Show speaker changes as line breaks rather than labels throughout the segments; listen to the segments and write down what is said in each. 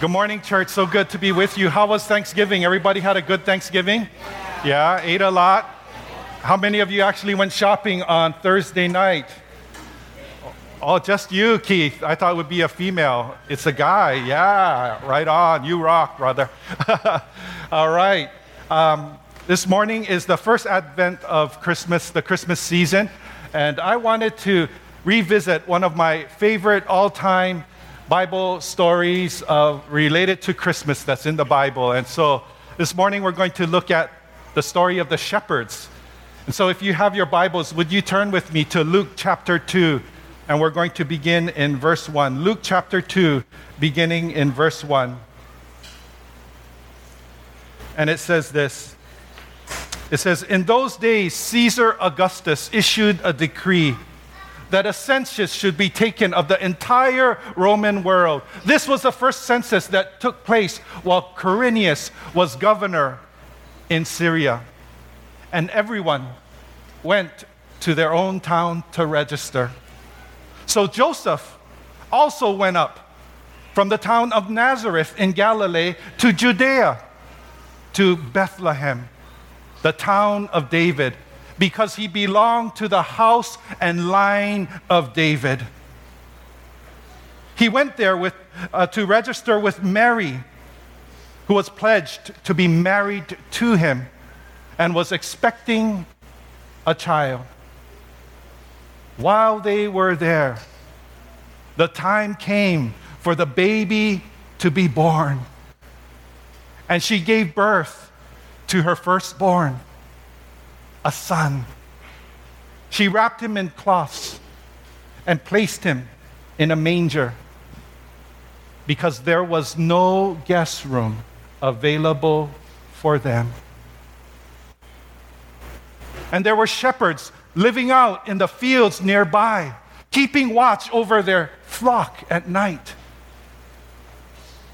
Good morning, church. So good to be with you. How was Thanksgiving? Everybody had a good Thanksgiving? Yeah, ate a lot. How many of you actually went shopping on Thursday night? Oh, just you, Keith. I thought it would be a female. It's a guy. Yeah, right on. You rock, brother. All right. Um, this morning is the first advent of Christmas, the Christmas season, and I wanted to revisit one of my favorite all time Bible stories uh, related to Christmas that's in the Bible. And so this morning we're going to look at the story of the shepherds. And so if you have your Bibles, would you turn with me to Luke chapter 2? And we're going to begin in verse 1. Luke chapter 2, beginning in verse 1. And it says this It says, In those days, Caesar Augustus issued a decree that a census should be taken of the entire Roman world. This was the first census that took place while Quirinius was governor in Syria. And everyone went to their own town to register. So Joseph also went up from the town of Nazareth in Galilee to Judea, to Bethlehem, the town of David because he belonged to the house and line of David. He went there with, uh, to register with Mary, who was pledged to be married to him and was expecting a child. While they were there, the time came for the baby to be born. And she gave birth to her firstborn a son. She wrapped him in cloths and placed him in a manger because there was no guest room available for them. And there were shepherds living out in the fields nearby, keeping watch over their flock at night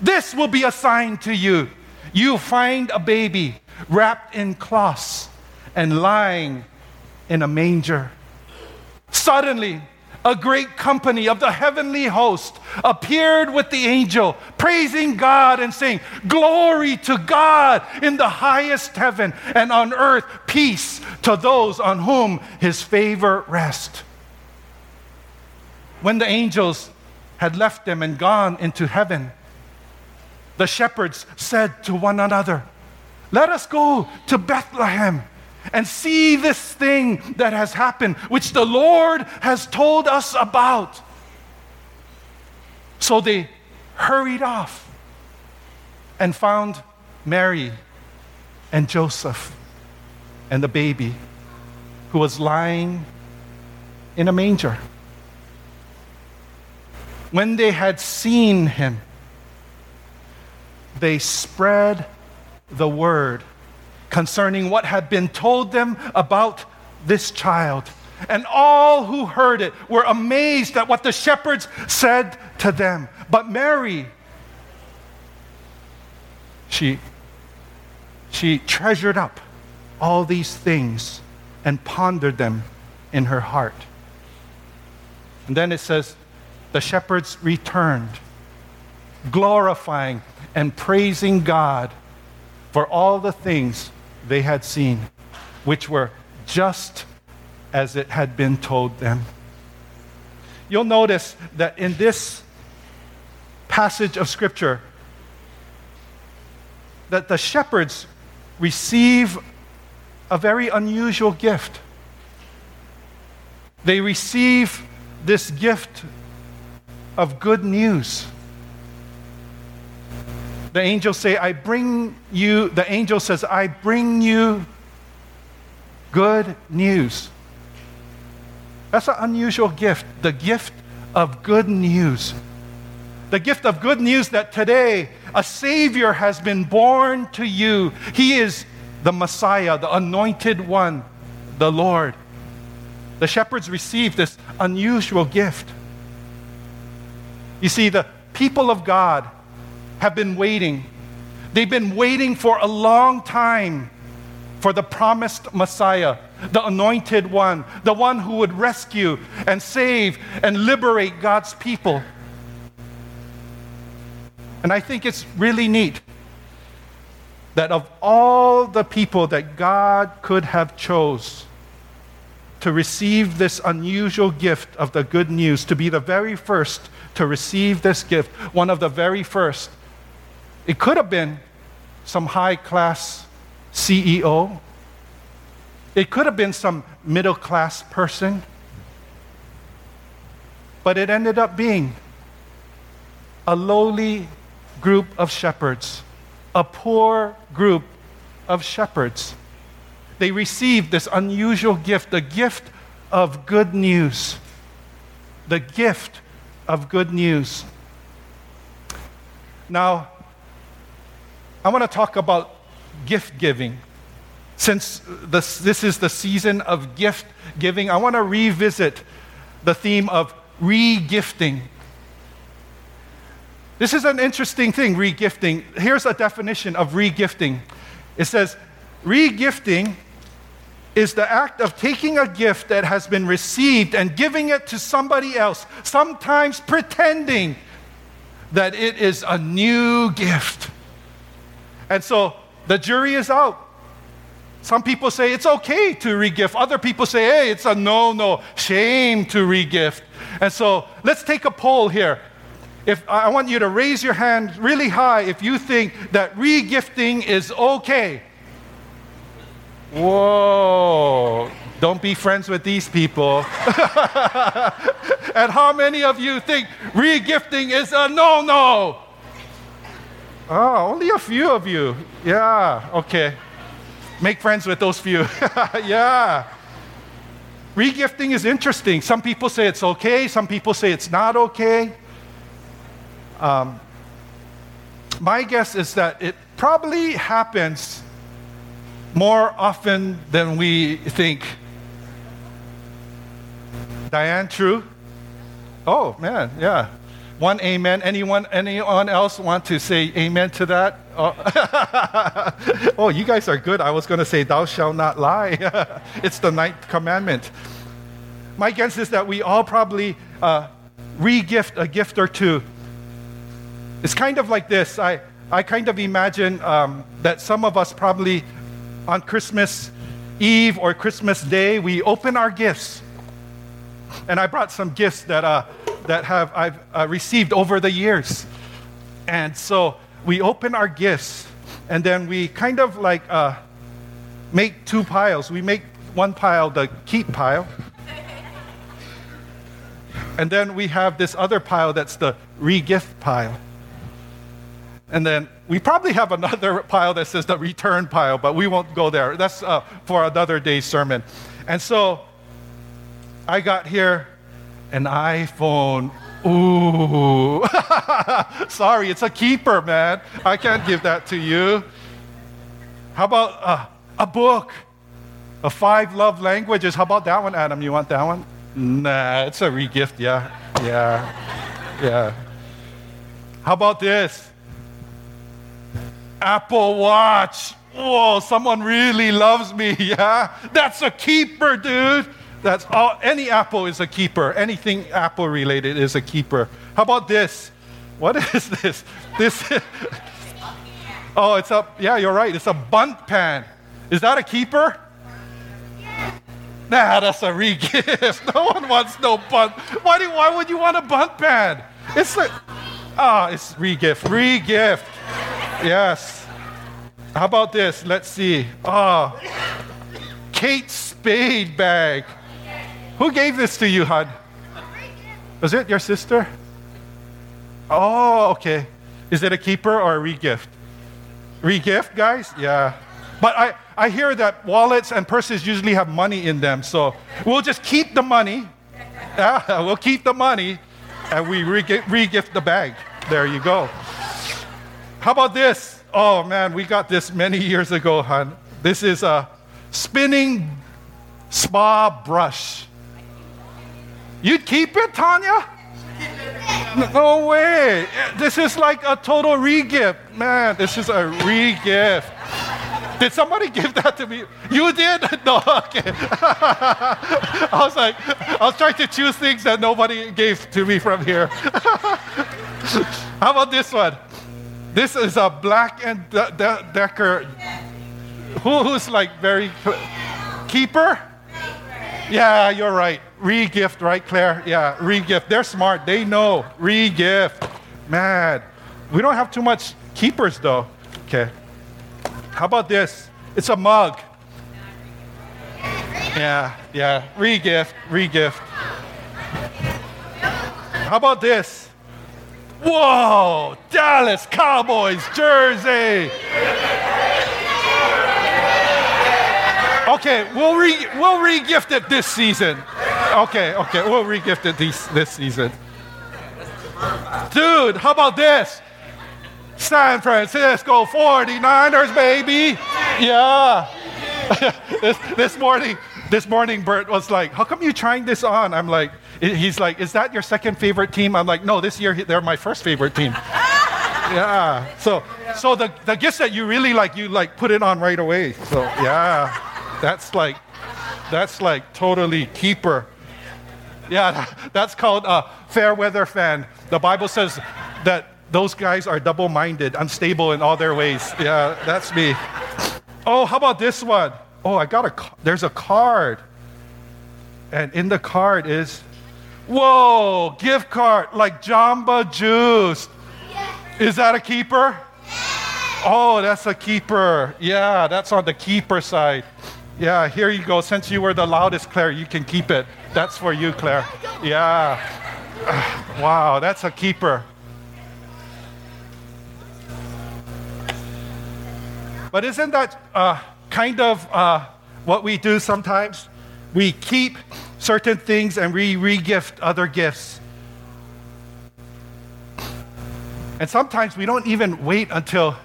This will be a sign to you. You find a baby wrapped in cloths and lying in a manger. Suddenly, a great company of the heavenly host appeared with the angel, praising God and saying, Glory to God in the highest heaven, and on earth peace to those on whom his favor rests. When the angels had left them and gone into heaven, the shepherds said to one another, Let us go to Bethlehem and see this thing that has happened, which the Lord has told us about. So they hurried off and found Mary and Joseph and the baby who was lying in a manger. When they had seen him, they spread the word concerning what had been told them about this child. And all who heard it were amazed at what the shepherds said to them. But Mary, she, she treasured up all these things and pondered them in her heart. And then it says, the shepherds returned, glorifying and praising God for all the things they had seen, which were just as it had been told them. You'll notice that in this passage of Scripture, that the shepherds receive a very unusual gift. They receive this gift of good news the angel say, I bring you, the angel says, I bring you good news. That's an unusual gift, the gift of good news. The gift of good news that today a Savior has been born to you. He is the Messiah, the anointed one, the Lord. The shepherds received this unusual gift. You see, the people of God have been waiting. They've been waiting for a long time for the promised Messiah, the anointed one, the one who would rescue and save and liberate God's people. And I think it's really neat that of all the people that God could have chose to receive this unusual gift of the good news, to be the very first to receive this gift, one of the very first, it could have been some high class CEO. It could have been some middle class person. But it ended up being a lowly group of shepherds, a poor group of shepherds. They received this unusual gift, the gift of good news. The gift of good news. Now, I want to talk about gift giving. Since this, this is the season of gift giving, I want to revisit the theme of re-gifting. This is an interesting thing, regifting. Here's a definition of regifting it says, regifting is the act of taking a gift that has been received and giving it to somebody else, sometimes pretending that it is a new gift. And so the jury is out. Some people say it's okay to regift. Other people say, hey, it's a no, no, shame to regift. And so let's take a poll here if I want you to raise your hand really high if you think that regifting is okay. Whoa, don't be friends with these people. and how many of you think regifting is a no no? Oh, only a few of you. Yeah, okay. Make friends with those few. yeah. Regifting is interesting. Some people say it's okay, some people say it's not okay. Um, my guess is that it probably happens more often than we think. Diane, true? Oh man, yeah. One amen. Anyone, anyone else want to say amen to that? Oh, oh you guys are good. I was going to say, "Thou shalt not lie." it's the ninth commandment. My guess is that we all probably uh, re-gift a gift or two it's kind of like this. I, I kind of imagine um, that some of us probably on Christmas Eve or Christmas Day, we open our gifts. And I brought some gifts that, uh, that have, I've uh, received over the years. And so we open our gifts, and then we kind of like uh, make two piles. We make one pile the keep pile, and then we have this other pile that's the re-gift pile. And then we probably have another pile that says the return pile, but we won't go there. That's uh, for another day's sermon. And so I got here an iPhone. Ooh. Sorry, it's a keeper, man. I can't give that to you. How about uh, a book? A five love languages. How about that one, Adam? You want that one? Nah, it's a regift. Yeah, yeah, yeah. How about this? Apple Watch. Whoa, someone really loves me, yeah? That's a keeper, dude. That's all any Apple is a keeper. Anything Apple related is a keeper. How about this? What is this? This Oh, it's a yeah, you're right. It's a Bundt pan. Is that a keeper? Nah, that's a re-gift. No one wants no Bundt. Why, do, why would you want a Bundt pan? It's like, ah, oh, it's re-gift. Re-gift. Yes. How about this? Let's see. Oh, Kate Spade bag. Who gave this to you, Hud? Was it your sister? Oh, okay. Is it a keeper or a regift? Regift, guys? Yeah. But I, I hear that wallets and purses usually have money in them, so we'll just keep the money. Yeah, we'll keep the money and we re-gift the bag. There you go. How about this? Oh man, we got this many years ago, hon. This is a spinning spa brush. You'd keep it, Tanya? No way. This is like a total regift. Man, this is a regift. Did somebody give that to me? You did? No, okay. I was like, I was trying to choose things that nobody gave to me from here. How about this one? This is a Black and De- De- Decker. Who, who's like very keeper? Yeah, you're right. Regift, right, Claire? Yeah, regift. They're smart. They know. Regift. Mad. we don't have too much keepers though. Okay. How about this? It's a mug. Yeah, yeah. Regift, regift. How about this? Whoa, Dallas Cowboys jersey. Okay, we'll re we'll re-gift it this season. Okay, okay, we'll re-gift it this this season. Dude, how about this? San Francisco 49ers, baby. Yeah. this, this morning, this morning, Bert was like, How come you trying this on? I'm like, He's like, Is that your second favorite team? I'm like, No, this year they're my first favorite team. yeah. So, so the, the gifts that you really like, you like put it on right away. So, yeah. That's like, that's like totally keeper. Yeah, that's called a fair weather fan. The Bible says that those guys are double minded, unstable in all their ways. Yeah, that's me. Oh, how about this one? Oh, I got a, there's a card. And in the card is, whoa, gift card, like Jamba Juice. Is that a keeper? Oh, that's a keeper. Yeah, that's on the keeper side. Yeah, here you go. Since you were the loudest, Claire, you can keep it. That's for you, Claire. Yeah. Wow, that's a keeper. But isn't that uh, kind of uh, what we do sometimes? We keep certain things and we regift other gifts. And sometimes we don't even wait until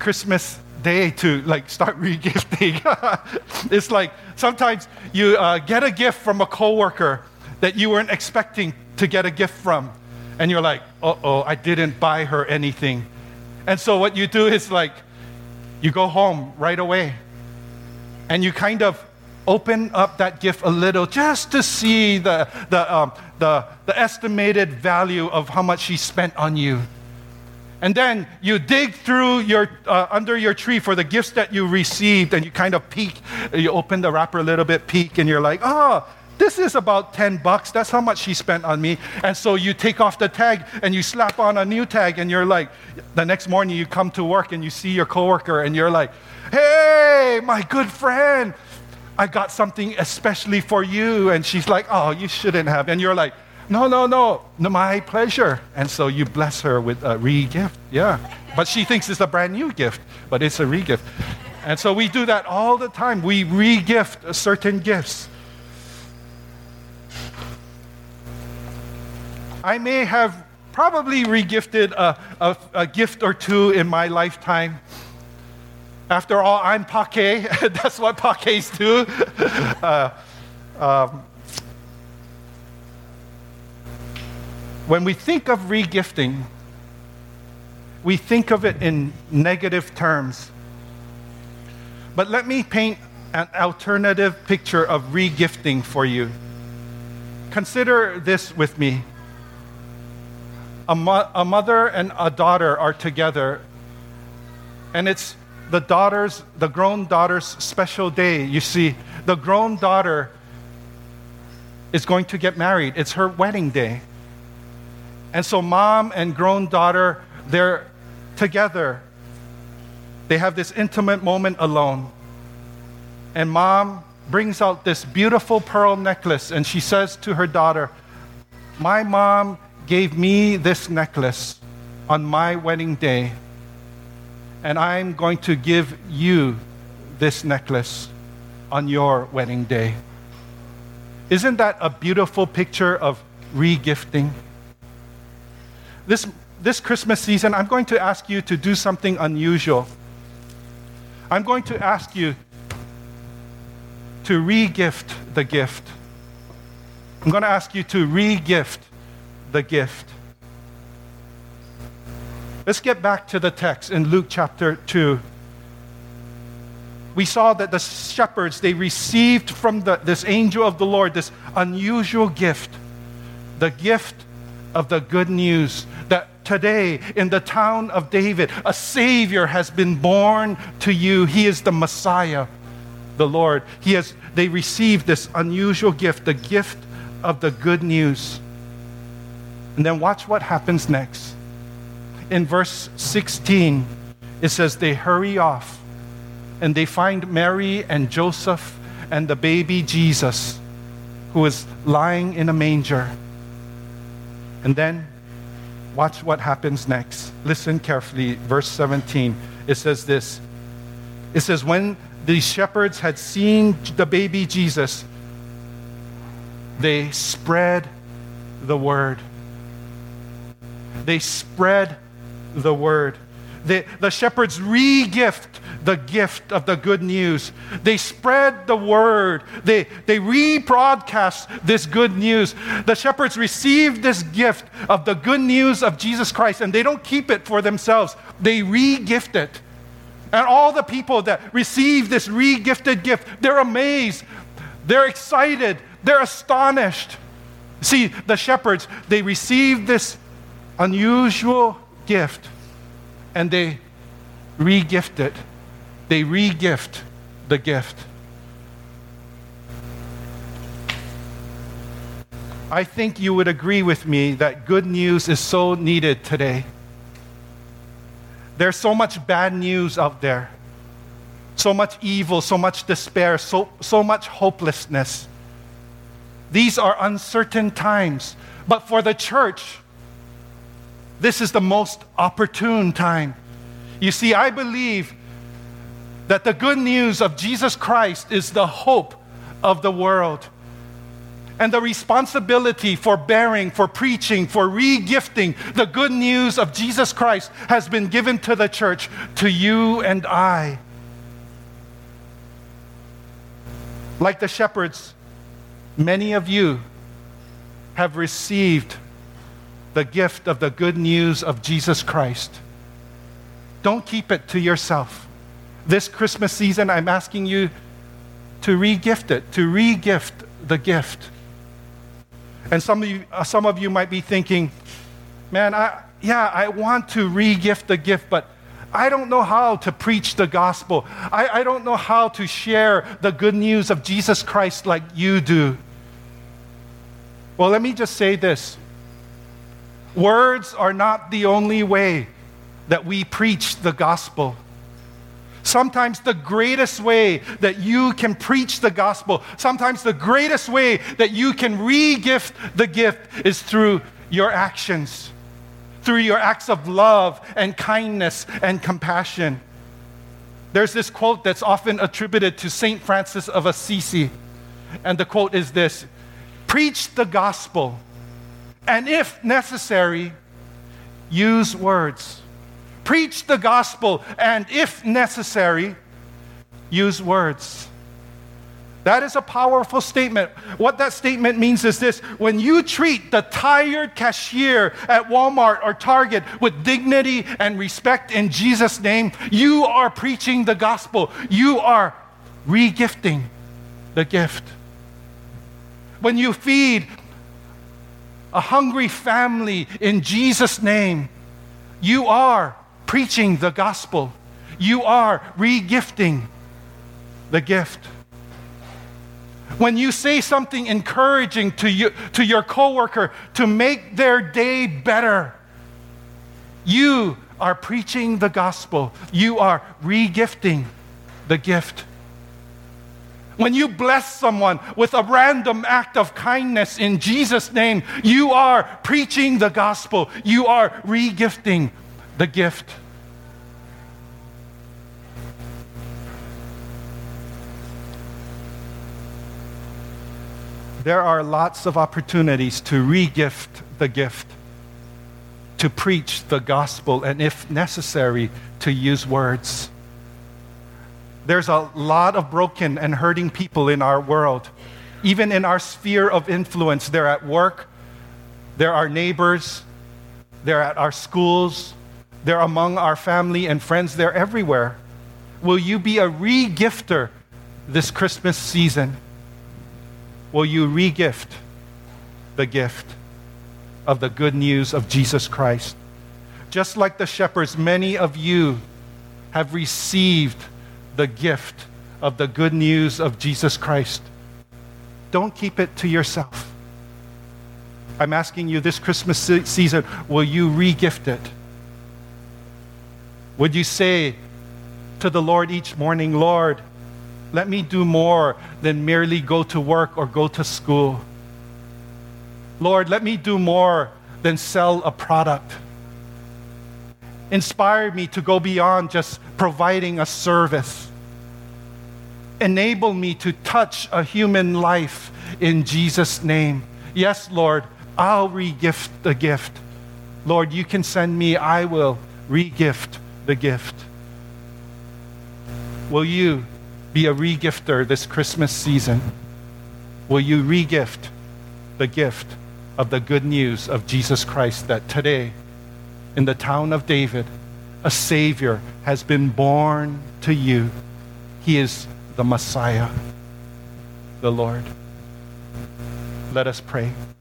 Christmas day to like start regifting. it's like sometimes you uh, get a gift from a coworker that you weren't expecting to get a gift from, and you're like, "Uh oh, I didn't buy her anything." And so what you do is like, you go home right away, and you kind of open up that gift a little just to see the the um, the, the estimated value of how much she spent on you. And then you dig through your, uh, under your tree for the gifts that you received, and you kind of peek. You open the wrapper a little bit, peek, and you're like, oh, this is about 10 bucks. That's how much she spent on me. And so you take off the tag and you slap on a new tag, and you're like, the next morning you come to work and you see your coworker, and you're like, hey, my good friend, I got something especially for you. And she's like, oh, you shouldn't have. And you're like, no, no, no, no, my pleasure. And so you bless her with a re gift. Yeah. But she thinks it's a brand new gift, but it's a re gift. And so we do that all the time. We re gift certain gifts. I may have probably regifted a, a, a gift or two in my lifetime. After all, I'm Pake. That's what Pakes do. Uh, um, When we think of regifting, we think of it in negative terms. But let me paint an alternative picture of regifting for you. Consider this with me. A, mo- a mother and a daughter are together, and it's the daughter's, the grown daughter's special day. You see, the grown daughter is going to get married, it's her wedding day. And so, mom and grown daughter, they're together. They have this intimate moment alone. And mom brings out this beautiful pearl necklace and she says to her daughter, My mom gave me this necklace on my wedding day, and I'm going to give you this necklace on your wedding day. Isn't that a beautiful picture of regifting? This this Christmas season, I'm going to ask you to do something unusual. I'm going to ask you to re gift the gift. I'm going to ask you to re gift the gift. Let's get back to the text in Luke chapter 2. We saw that the shepherds, they received from the, this angel of the Lord this unusual gift the gift of the good news that today in the town of David, a Savior has been born to you. He is the Messiah, the Lord. He has, they received this unusual gift, the gift of the good news. And then watch what happens next. In verse 16, it says, They hurry off and they find Mary and Joseph and the baby Jesus who is lying in a manger. And then watch what happens next. Listen carefully. Verse 17. It says this It says, When the shepherds had seen the baby Jesus, they spread the word. They spread the word. The, the shepherds re gift the gift of the good news. They spread the word, they, they rebroadcast this good news. The shepherds receive this gift of the good news of Jesus Christ, and they don't keep it for themselves, they re gift it. And all the people that receive this re gifted gift, they're amazed, they're excited, they're astonished. See, the shepherds, they receive this unusual gift and they re gift it they re-gift the gift. I think you would agree with me that good news is so needed today. There's so much bad news out there, so much evil, so much despair, so, so much hopelessness. These are uncertain times. But for the church, this is the most opportune time. You see, I believe that the good news of Jesus Christ is the hope of the world. And the responsibility for bearing, for preaching, for regifting the good news of Jesus Christ has been given to the church, to you and I. Like the shepherds, many of you have received the gift of the good news of Jesus Christ. Don't keep it to yourself this Christmas season, I'm asking you to re-gift it, to re-gift the gift. And some of you, uh, some of you might be thinking, man, I, yeah, I want to re-gift the gift, but I don't know how to preach the gospel. I, I don't know how to share the good news of Jesus Christ like you do. Well, let me just say this words are not the only way that we preach the gospel. Sometimes the greatest way that you can preach the gospel, sometimes the greatest way that you can re gift the gift is through your actions, through your acts of love and kindness and compassion. There's this quote that's often attributed to St. Francis of Assisi, and the quote is this Preach the gospel, and if necessary, use words preach the gospel, and if necessary, use words. That is a powerful statement. What that statement means is this when you treat the tired cashier at Walmart or Target with dignity and respect in Jesus' name, you are preaching the gospel. You are regifting the gift. When you feed a hungry family in Jesus' name, you are preaching the gospel. You are regifting the gift. When you say something encouraging to, you, to your coworker to make their day better, you are preaching the gospel. You are regifting the gift. When you bless someone with a random act of kindness in Jesus' name, you are preaching the gospel. You are regifting the gift. There are lots of opportunities to regift the gift, to preach the gospel and, if necessary, to use words. There's a lot of broken and hurting people in our world. Even in our sphere of influence, they're at work, they're our neighbors, they're at our schools, they're among our family and friends, they're everywhere. Will you be a regifter this Christmas season? Will you regift the gift of the good news of Jesus Christ? Just like the shepherds, many of you have received the gift of the good news of Jesus Christ. Don't keep it to yourself. I'm asking you this Christmas season, will you regift it? Would you say to the Lord each morning, Lord, let me do more than merely go to work or go to school? Lord, let me do more than sell a product. Inspire me to go beyond just providing a service enable me to touch a human life in Jesus' name. Yes, Lord, I'll regift the gift. Lord, you can send me, I will regift the gift. Will you be a regifter this Christmas season? Will you regift the gift of the good news of Jesus Christ that today, in the town of David, a Savior has been born to you? He is the Messiah, the Lord. Let us pray.